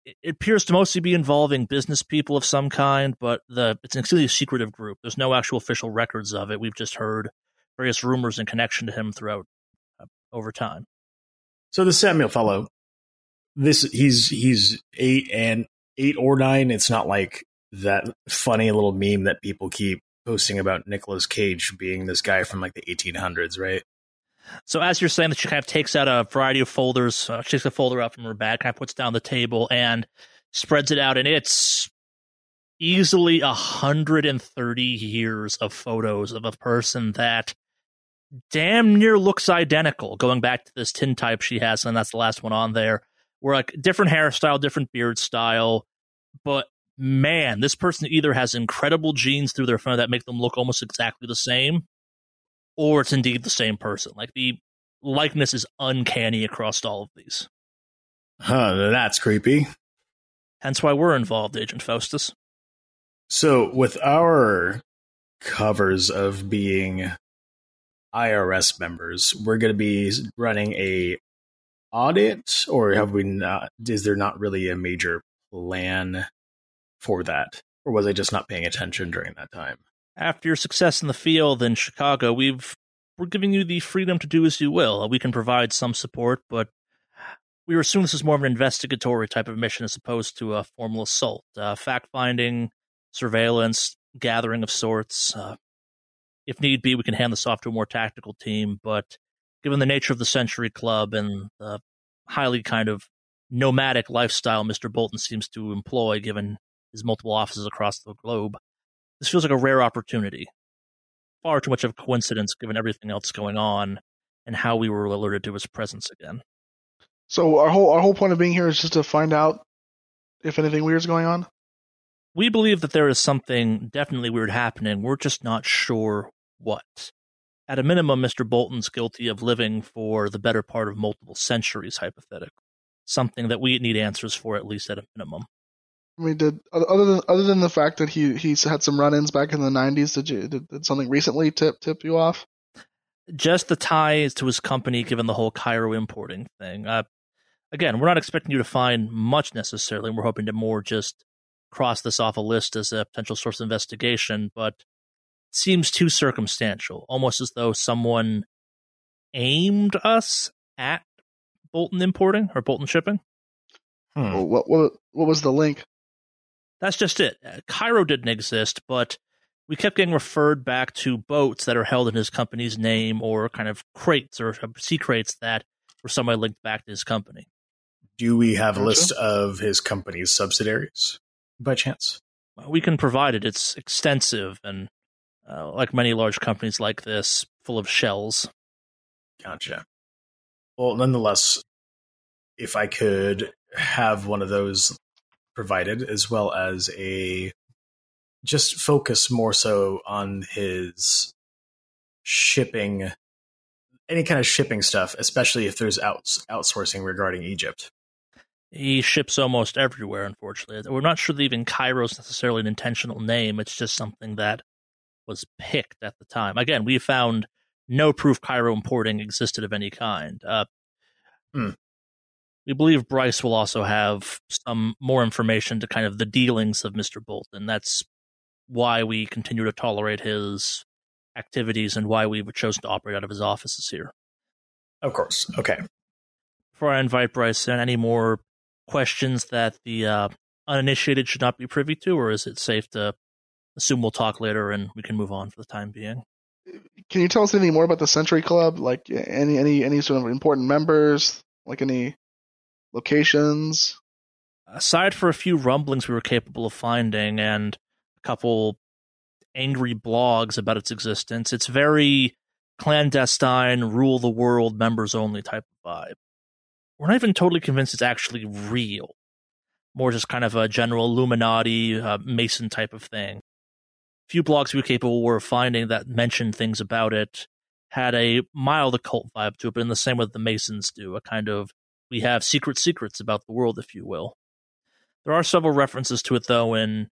It appears to mostly be involving business people of some kind, but the it's an extremely secretive group. There's no actual official records of it. We've just heard various rumors in connection to him throughout uh, over time. So the Samuel fellow, this he's he's eight and eight or nine. It's not like that funny little meme that people keep posting about Nicolas Cage being this guy from like the 1800s, right? So as you're saying that she kind of takes out a variety of folders, uh, she takes a folder out from her bag, kind of puts down the table and spreads it out, and it's easily 130 years of photos of a person that damn near looks identical. Going back to this tintype she has, and that's the last one on there. We're like different hairstyle, different beard style, but man, this person either has incredible genes through their phone that make them look almost exactly the same, or it's indeed the same person. Like the likeness is uncanny across all of these. Huh, that's creepy. Hence why we're involved, Agent Faustus. So, with our covers of being IRS members, we're going to be running a audit, or have we not? Is there not really a major plan for that? Or was I just not paying attention during that time? After your success in the field in Chicago, we've we're giving you the freedom to do as you will. We can provide some support, but we assume this is more of an investigatory type of mission as opposed to a formal assault. Uh, fact finding, surveillance, gathering of sorts. Uh, if need be, we can hand this off to a more tactical team, but given the nature of the Century Club and the highly kind of nomadic lifestyle Mr. Bolton seems to employ, given his multiple offices across the globe. This feels like a rare opportunity. Far too much of a coincidence given everything else going on and how we were alerted to his presence again. So our whole our whole point of being here is just to find out if anything weird is going on. We believe that there is something definitely weird happening. We're just not sure what. At a minimum, Mr. Bolton's guilty of living for the better part of multiple centuries, hypothetically. Something that we need answers for, at least at a minimum. I mean, did other than other than the fact that he he's had some run-ins back in the '90s, did you did, did something recently tip tip you off? Just the ties to his company, given the whole Cairo importing thing. Uh, again, we're not expecting you to find much necessarily. We're hoping to more just cross this off a list as a potential source of investigation, but seems too circumstantial, almost as though someone aimed us at Bolton Importing or Bolton Shipping. Hmm. What, what what was the link? That's just it. Uh, Cairo didn't exist, but we kept getting referred back to boats that are held in his company's name or kind of crates or sea crates that were somehow linked back to his company. Do we have a list of his company's subsidiaries by chance? We can provide it. It's extensive and, uh, like many large companies like this, full of shells. Gotcha. Well, nonetheless, if I could have one of those provided, as well as a just focus more so on his shipping, any kind of shipping stuff, especially if there's outs, outsourcing regarding Egypt. He ships almost everywhere, unfortunately. We're not sure that even Cairo's necessarily an intentional name. It's just something that was picked at the time. Again, we found no proof Cairo importing existed of any kind. Uh, Hmm. We believe Bryce will also have some more information to kind of the dealings of Mr. Bolton. That's why we continue to tolerate his activities and why we've chosen to operate out of his offices here. Of course. Okay. Before I invite Bryce in, any more questions that the uh, uninitiated should not be privy to, or is it safe to assume we'll talk later and we can move on for the time being? Can you tell us anything more about the Century Club? Like any any any sort of important members? Like any locations? Aside for a few rumblings we were capable of finding and a couple angry blogs about its existence, it's very clandestine, rule the world, members only type of vibe. We're not even totally convinced it's actually real. More just kind of a general Illuminati, uh, Mason type of thing. Few blogs we were capable were finding that mentioned things about it had a mild occult vibe to it, but in the same way that the Masons do, a kind of we have secret secrets about the world, if you will. There are several references to it, though, in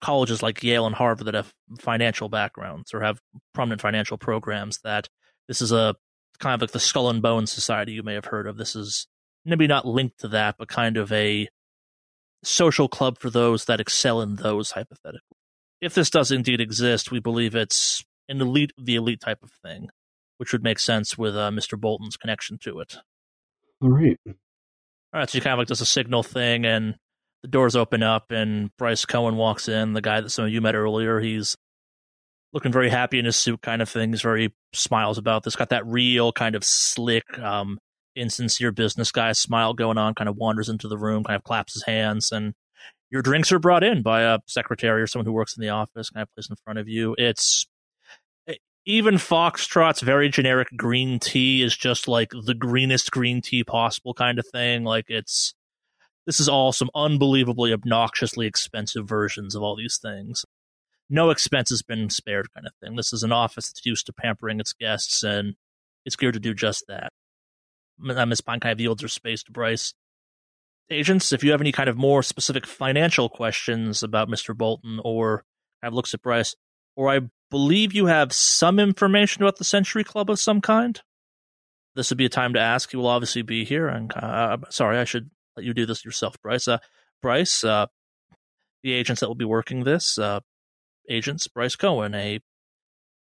colleges like Yale and Harvard that have financial backgrounds or have prominent financial programs. That this is a kind of like the Skull and Bones Society you may have heard of. This is maybe not linked to that, but kind of a social club for those that excel in those hypothetically. If this does indeed exist, we believe it's an elite of the elite type of thing, which would make sense with uh, Mr. Bolton's connection to it. All right. All right, so you kind of like does a signal thing, and the doors open up, and Bryce Cohen walks in. The guy that some of you met earlier, he's looking very happy in his suit, kind of thing. He's very smiles about this. Got that real kind of slick, um, insincere business guy smile going on. Kind of wanders into the room, kind of claps his hands, and your drinks are brought in by a secretary or someone who works in the office. Kind of placed in front of you. It's even Foxtrot's very generic green tea is just like the greenest green tea possible kind of thing. Like it's this is all some unbelievably obnoxiously expensive versions of all these things. No expense has been spared kind of thing. This is an office that's used to pampering its guests and it's geared to do just that. Miss Pine kind of yields her space to Bryce. Agents, if you have any kind of more specific financial questions about Mr. Bolton or have looks at Bryce, or I believe you have some information about the Century Club of some kind. This would be a time to ask. He will obviously be here. And uh, sorry, I should let you do this yourself, Bryce. Uh, Bryce, uh, the agents that will be working this, uh, agents Bryce Cohen, a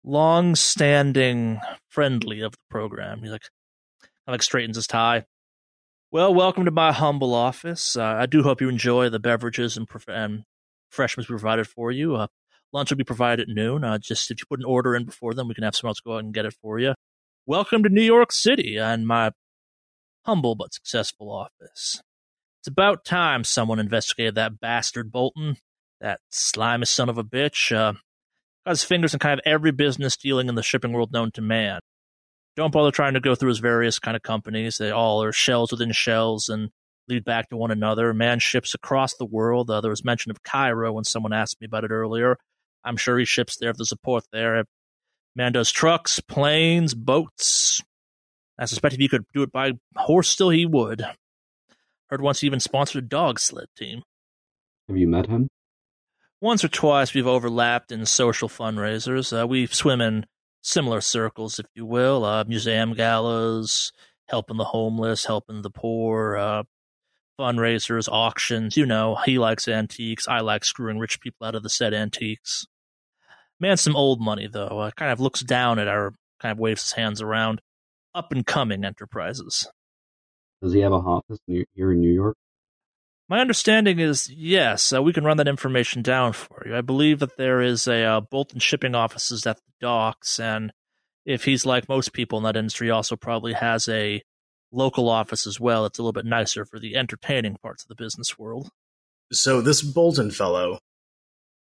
long-standing friendly of the program. He's like, like straightens his tie. Well, welcome to my humble office. Uh, I do hope you enjoy the beverages and, prof- and refreshments we provided for you. Uh, Lunch will be provided at noon. Uh, just if you put an order in before then, we can have someone else go out and get it for you. Welcome to New York City and my humble but successful office. It's about time someone investigated that bastard Bolton, that slimy son of a bitch. Uh, got his fingers in kind of every business dealing in the shipping world known to man. Don't bother trying to go through his various kind of companies. They all are shells within shells and lead back to one another. Man ships across the world. Uh, there was mention of Cairo when someone asked me about it earlier. I'm sure he ships there if there's a port there. Man does trucks, planes, boats. I suspect if he could do it by horse, still he would. Heard once he even sponsored a dog sled team. Have you met him? Once or twice we've overlapped in social fundraisers. Uh, we swim in similar circles, if you will. Uh, museum galas, helping the homeless, helping the poor, uh, fundraisers, auctions. You know, he likes antiques. I like screwing rich people out of the said antiques. Man, some old money though. Uh, kind of looks down at our, kind of waves his hands around. up and coming enterprises. Does he have a office near, here in New York? My understanding is yes. Uh, we can run that information down for you. I believe that there is a uh, Bolton shipping offices at the docks, and if he's like most people in that industry, also probably has a local office as well. It's a little bit nicer for the entertaining parts of the business world. So this Bolton fellow,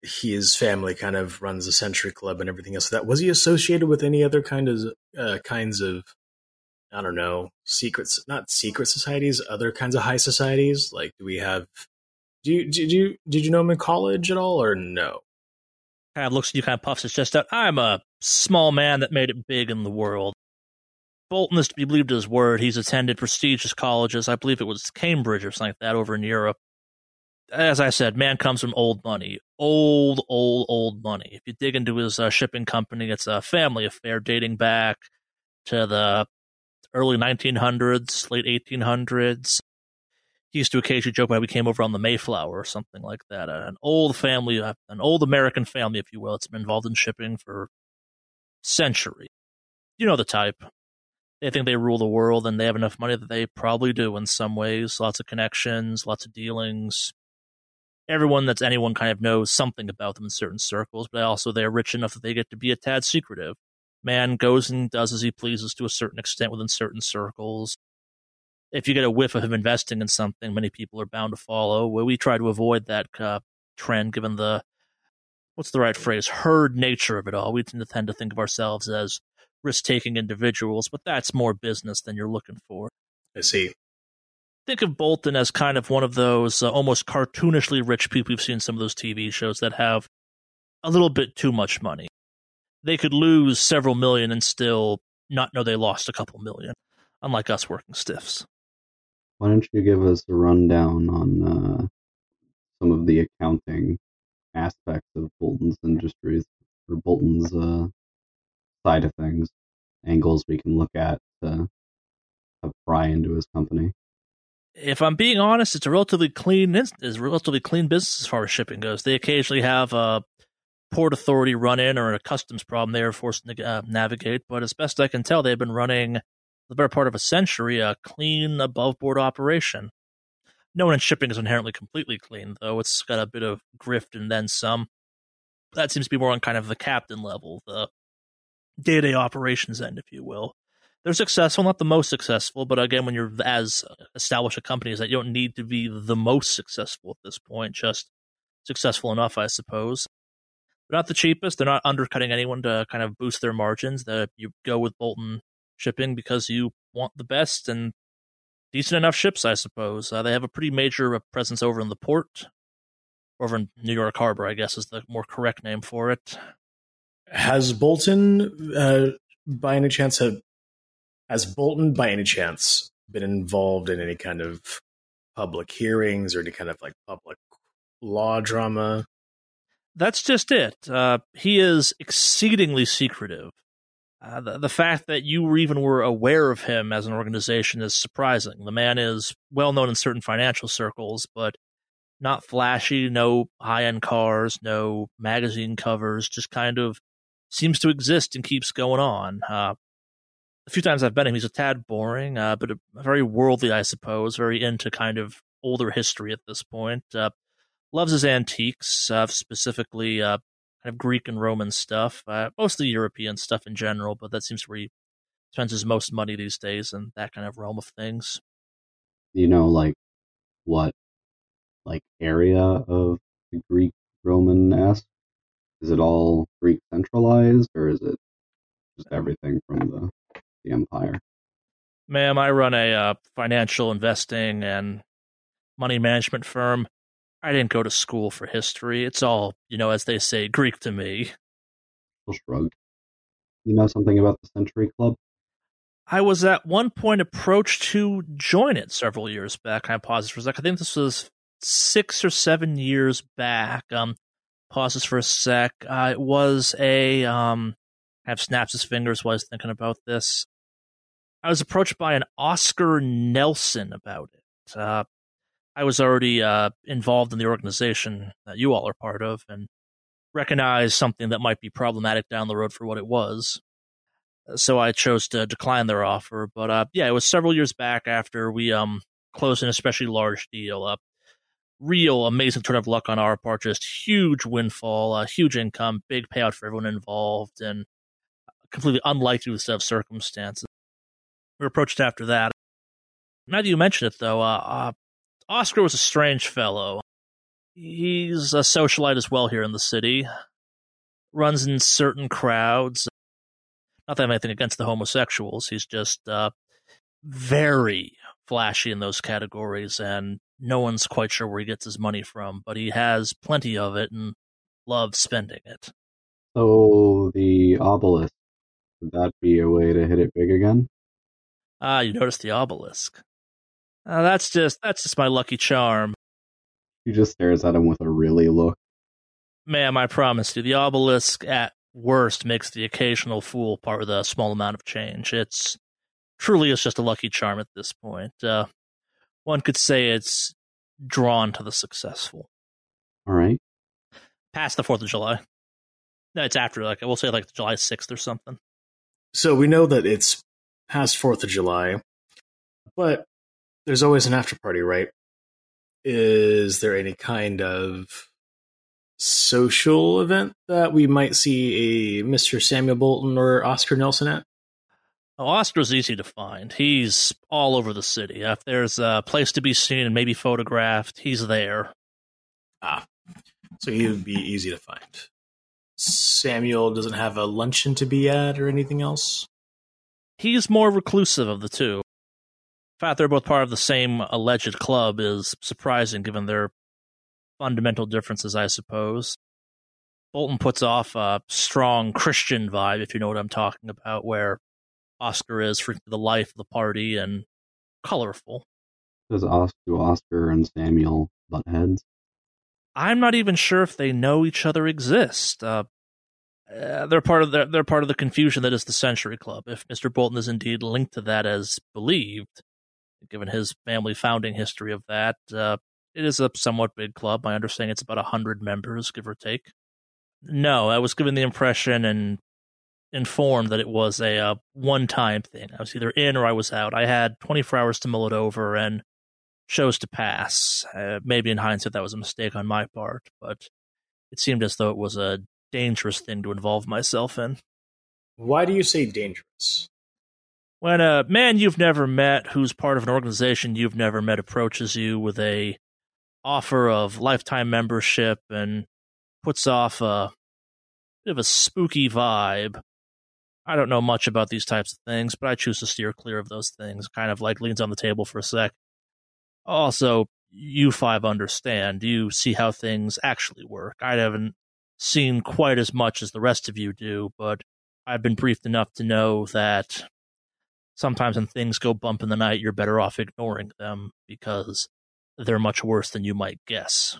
his family kind of runs the Century Club and everything else. That was he associated with any other kind of uh, kinds of I don't know secrets, not secret societies, other kinds of high societies. Like, do we have? Do you did you did you know him in college at all or no? Kind of looks at you, kind of puffs his chest out. I'm a small man that made it big in the world. Bolton is to be believed his word. He's attended prestigious colleges. I believe it was Cambridge or something like that over in Europe as I said, man comes from old money, old, old, old money. If you dig into his uh, shipping company, it's a family affair dating back to the early 1900s, late 1800s. He used to occasionally joke about we came over on the Mayflower or something like that. An old family, uh, an old American family, if you will. It's been involved in shipping for centuries. You know the type. They think they rule the world and they have enough money that they probably do in some ways. Lots of connections, lots of dealings everyone that's anyone kind of knows something about them in certain circles, but also they're rich enough that they get to be a tad secretive. Man goes and does as he pleases to a certain extent within certain circles. If you get a whiff of him investing in something, many people are bound to follow. Well, we try to avoid that uh, trend given the, what's the right phrase, herd nature of it all. We tend to tend to think of ourselves as risk taking individuals, but that's more business than you're looking for. I see think of Bolton as kind of one of those uh, almost cartoonishly rich people we've seen some of those TV shows that have a little bit too much money. They could lose several million and still not know they lost a couple million, unlike us working stiffs. Why don't you give us a rundown on uh, some of the accounting aspects of Bolton's industries or Bolton's uh, side of things, angles we can look at to, to pry into his company? if I'm being honest, it's a relatively clean is a relatively clean business as far as shipping goes. They occasionally have a port authority run in or a customs problem they are forced to uh, navigate, but as best I can tell, they've been running the better part of a century a clean above board operation. No one in shipping is inherently completely clean, though. It's got a bit of grift and then some. That seems to be more on kind of the captain level, the day to day operations end, if you will they're successful, not the most successful, but again, when you're as established a company as that, you don't need to be the most successful at this point, just successful enough, I suppose. Not the cheapest. They're not undercutting anyone to kind of boost their margins. That you go with Bolton shipping because you want the best and decent enough ships, I suppose. Uh, they have a pretty major presence over in the port, over in New York Harbor, I guess is the more correct name for it. Has Bolton, uh, by any chance, have has Bolton, by any chance, been involved in any kind of public hearings or any kind of like public law drama? That's just it. Uh, he is exceedingly secretive. Uh, the, the fact that you even were aware of him as an organization is surprising. The man is well known in certain financial circles, but not flashy, no high end cars, no magazine covers, just kind of seems to exist and keeps going on. Uh, the few times I've met him, he's a tad boring, uh, but a, very worldly, I suppose, very into kind of older history at this point. Loves his antiques, uh, specifically uh, kind of Greek and Roman stuff, uh, mostly European stuff in general, but that seems where he spends his most money these days and that kind of realm of things. You know, like what, like area of the Greek Roman esque? Is it all Greek centralized, or is it just everything from the the empire. Ma'am, I run a uh, financial investing and money management firm. I didn't go to school for history. It's all, you know, as they say, Greek to me. He'll shrug. You know something about the Century Club? I was at one point approached to join it several years back. I paused for a sec. I think this was six or seven years back. Um, pauses for a sec. Uh, it was a um, kind of snaps his fingers while I was thinking about this. I was approached by an Oscar Nelson about it. Uh, I was already uh, involved in the organization that you all are part of and recognized something that might be problematic down the road for what it was. so I chose to decline their offer. But uh, yeah, it was several years back after we um closed an especially large deal. Up, real amazing turn of luck on our part, just huge windfall, uh, huge income, big payout for everyone involved, and completely unlikely set of circumstances. We were approached after that. Now that you mention it, though, uh, uh, Oscar was a strange fellow. He's a socialite as well here in the city. Runs in certain crowds. Not that I have anything against the homosexuals. He's just uh, very flashy in those categories, and no one's quite sure where he gets his money from, but he has plenty of it and loves spending it. So the obelisk, would that be a way to hit it big again? Ah, you noticed the obelisk. Uh, that's just that's just my lucky charm. He just stares at him with a really look. Ma'am, I promise you, the obelisk at worst makes the occasional fool part with a small amount of change. It's truly is just a lucky charm at this point. Uh, one could say it's drawn to the successful. All right. Past the Fourth of July. No, it's after. Like we'll say, like July sixth or something. So we know that it's past Fourth of July, but there's always an after party, right? Is there any kind of social event that we might see a Mr. Samuel Bolton or Oscar Nelson at? Oh, Oscar's easy to find. He's all over the city. If there's a place to be seen and maybe photographed, he's there. Ah, so he would be easy to find. Samuel doesn't have a luncheon to be at or anything else? He's more reclusive of the two. The fact they're both part of the same alleged club is surprising given their fundamental differences, I suppose. Bolton puts off a strong Christian vibe, if you know what I'm talking about, where Oscar is for the life of the party and colorful. Does Oscar, Oscar and Samuel butt heads? I'm not even sure if they know each other exist. Uh, uh, they're part of the, they're part of the confusion that is the Century Club. If Mr. Bolton is indeed linked to that as believed, given his family founding history of that, uh, it is a somewhat big club. My understanding it's about a hundred members, give or take. No, I was given the impression and informed that it was a uh, one-time thing. I was either in or I was out. I had 24 hours to mull it over and chose to pass. Uh, maybe in hindsight that was a mistake on my part, but it seemed as though it was a dangerous thing to involve myself in. Why do you say dangerous? When a man you've never met, who's part of an organization you've never met, approaches you with a offer of lifetime membership and puts off a bit of a spooky vibe. I don't know much about these types of things, but I choose to steer clear of those things. Kind of like leans on the table for a sec. Also, you five understand. You see how things actually work. I haven't seen quite as much as the rest of you do, but I've been briefed enough to know that sometimes when things go bump in the night, you're better off ignoring them because they're much worse than you might guess.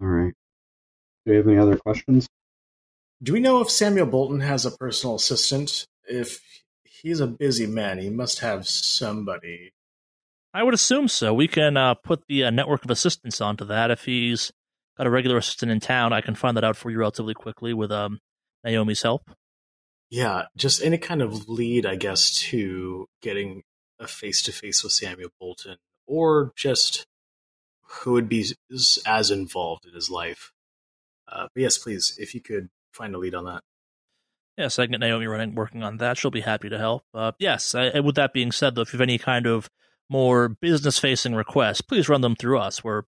All right. Do you have any other questions? Do we know if Samuel Bolton has a personal assistant? If he's a busy man, he must have somebody. I would assume so. We can uh, put the uh, network of assistants onto that. If he's got a regular assistant in town, I can find that out for you relatively quickly with um, Naomi's help. Yeah, just any kind of lead, I guess, to getting a face to face with Samuel Bolton, or just who would be as involved in his life. Uh, but yes, please, if you could find a lead on that. Yes, I get Naomi running, working on that. She'll be happy to help. Uh, yes, I, with that being said, though, if you have any kind of more business facing requests, please run them through us. We're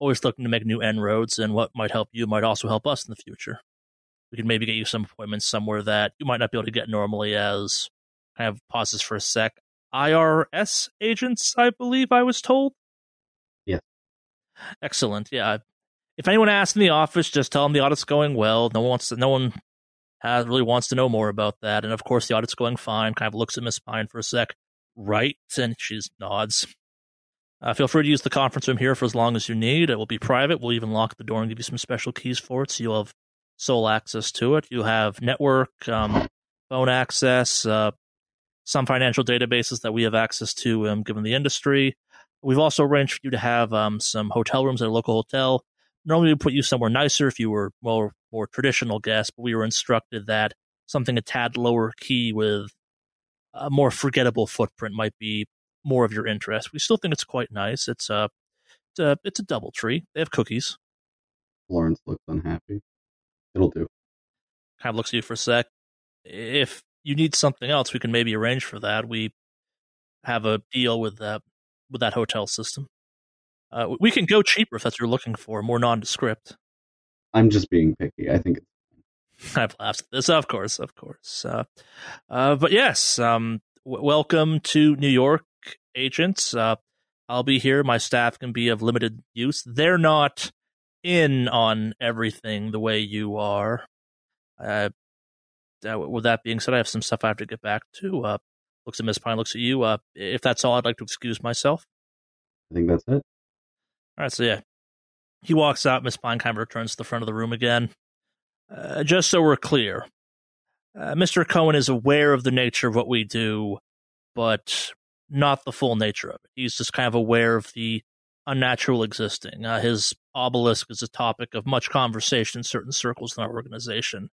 always looking to make new roads, and what might help you might also help us in the future. We could maybe get you some appointments somewhere that you might not be able to get normally as kind of pauses for a sec. IRS agents, I believe I was told. Yeah. Excellent. Yeah. If anyone asks in the office, just tell them the audit's going well. No one wants to, no one has, really wants to know more about that. And of course, the audit's going fine. Kind of looks at Miss Pine for a sec. Right. And she nods. Uh, feel free to use the conference room here for as long as you need. It will be private. We'll even lock the door and give you some special keys for it, so you'll have sole access to it. You have network, um, phone access, uh, some financial databases that we have access to, um, given the industry. We've also arranged for you to have um, some hotel rooms at a local hotel. Normally, we'd put you somewhere nicer if you were more more traditional guest, but we were instructed that something a tad lower key with a more forgettable footprint might be more of your interest. We still think it's quite nice. It's a it's a, it's a double tree. They have cookies. Florence looks unhappy. It'll do. Kind of looks at you for a sec. If you need something else, we can maybe arrange for that. We have a deal with that with that hotel system. Uh, we can go cheaper if that's what you're looking for, more nondescript. I'm just being picky. I think it's I've laughed at this, of course, of course. Uh, uh, but yes, um, w- welcome to New York, agents. Uh, I'll be here. My staff can be of limited use. They're not in on everything the way you are. Uh, uh, with that being said, I have some stuff I have to get back to. Uh, looks at Miss Pine, looks at you. Uh, if that's all, I'd like to excuse myself. I think that's it. All right, so yeah, he walks out. Miss Pine kind of returns to the front of the room again. Uh, just so we're clear, uh, Mr. Cohen is aware of the nature of what we do, but not the full nature of it. He's just kind of aware of the unnatural existing. Uh, his obelisk is a topic of much conversation in certain circles in our organization.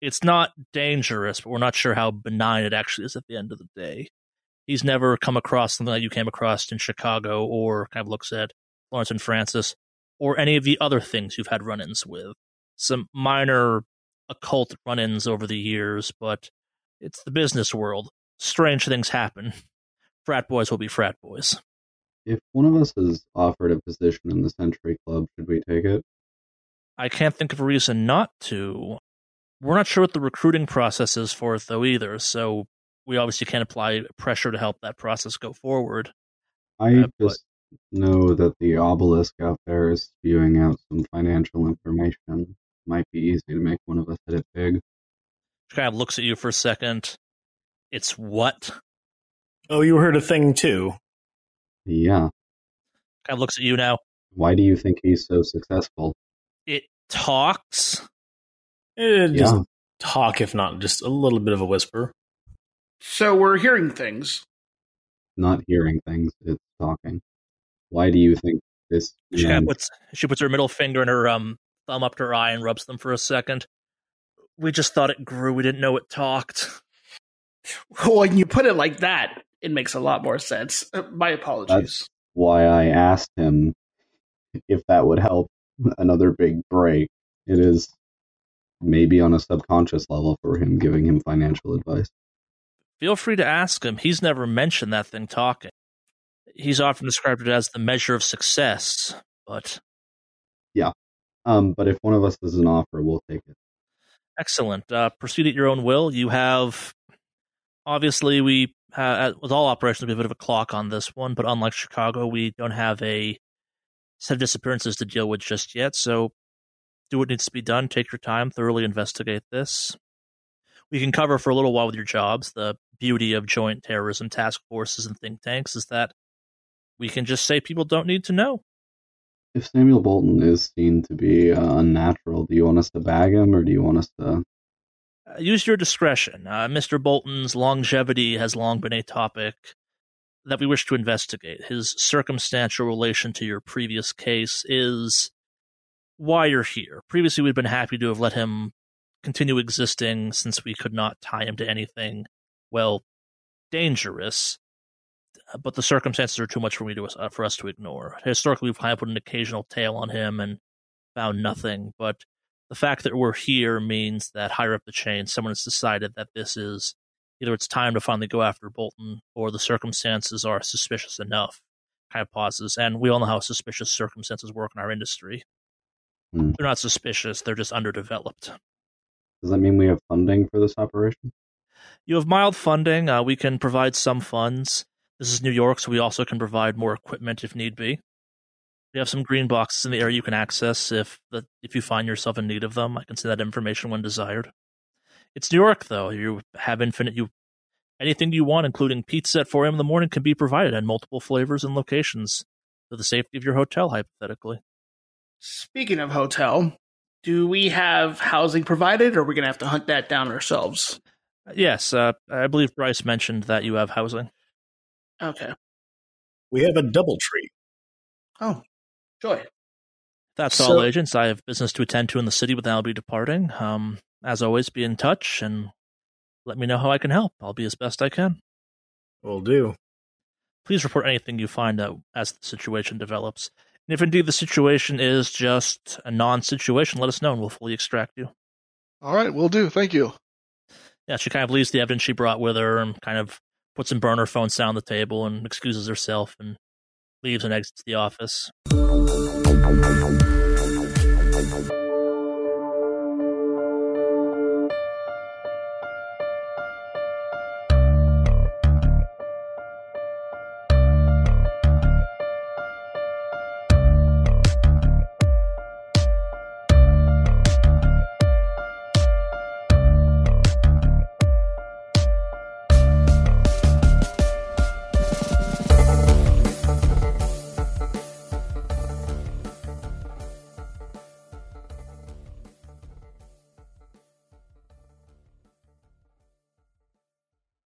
It's not dangerous, but we're not sure how benign it actually is at the end of the day. He's never come across something that you came across in Chicago or kind of looks at Lawrence and Francis or any of the other things you've had run ins with. Some minor occult run ins over the years, but it's the business world. Strange things happen. Frat boys will be frat boys. If one of us is offered a position in the Century Club, should we take it? I can't think of a reason not to. We're not sure what the recruiting process is for it, though, either, so we obviously can't apply pressure to help that process go forward. I Uh, but- know that the obelisk out there is spewing out some financial information. Might be easy to make one of us hit it big. She kind of looks at you for a second. It's what? Oh, you heard a thing too. Yeah. Kind of looks at you now. Why do you think he's so successful? It talks. Eh, just Yeah. talk, if not just a little bit of a whisper. So we're hearing things. Not hearing things, it's talking. Why do you think this She kind man of puts she puts her middle finger and her um thumb up to her eye and rubs them for a second. We just thought it grew. We didn't know it talked. Well, When you put it like that, it makes a lot more sense. Uh, my apologies. That's why I asked him if that would help another big break. It is maybe on a subconscious level for him giving him financial advice. Feel free to ask him. He's never mentioned that thing talking. He's often described it as the measure of success, but yeah. Um, but if one of us does an offer, we'll take it. excellent. Uh, proceed at your own will. You have obviously we uh, with all operations we have a bit of a clock on this one, but unlike Chicago, we don't have a set of disappearances to deal with just yet. So do what needs to be done. Take your time. Thoroughly investigate this. We can cover for a little while with your jobs. The beauty of joint terrorism task forces and think tanks is that we can just say people don't need to know. If Samuel Bolton is seen to be uh, unnatural, do you want us to bag him or do you want us to? Use your discretion. Uh, Mr. Bolton's longevity has long been a topic that we wish to investigate. His circumstantial relation to your previous case is why you're here. Previously, we'd been happy to have let him continue existing since we could not tie him to anything, well, dangerous. But the circumstances are too much for me to uh, for us to ignore. Historically, we've kind of put an occasional tail on him and found nothing. But the fact that we're here means that higher up the chain, someone has decided that this is either it's time to finally go after Bolton or the circumstances are suspicious enough. Kind of pauses, and we all know how suspicious circumstances work in our industry. Hmm. They're not suspicious; they're just underdeveloped. Does that mean we have funding for this operation? You have mild funding. Uh, we can provide some funds. This is New York, so we also can provide more equipment if need be. We have some green boxes in the area you can access if the, if you find yourself in need of them. I can send that information when desired. It's New York, though. You have infinite. You anything you want, including pizza at 4 a.m. in the morning, can be provided in multiple flavors and locations for the safety of your hotel, hypothetically. Speaking of hotel, do we have housing provided, or are we going to have to hunt that down ourselves? Yes, uh, I believe Bryce mentioned that you have housing. Okay. We have a double tree. Oh, joy. That's So- all, agents. I have business to attend to in the city, but then I'll be departing. Um, as always, be in touch, and let me know how I can help. I'll be as best I can. Will do. Please report anything you find out as the situation develops. And if indeed the situation is just a non situation, let us know and we'll fully extract you. All right, will do. Thank you. Yeah, she kind of leaves the evidence she brought with her and kind of puts some burner phones down on the table and excuses herself and leaves and exits the office. Thank you.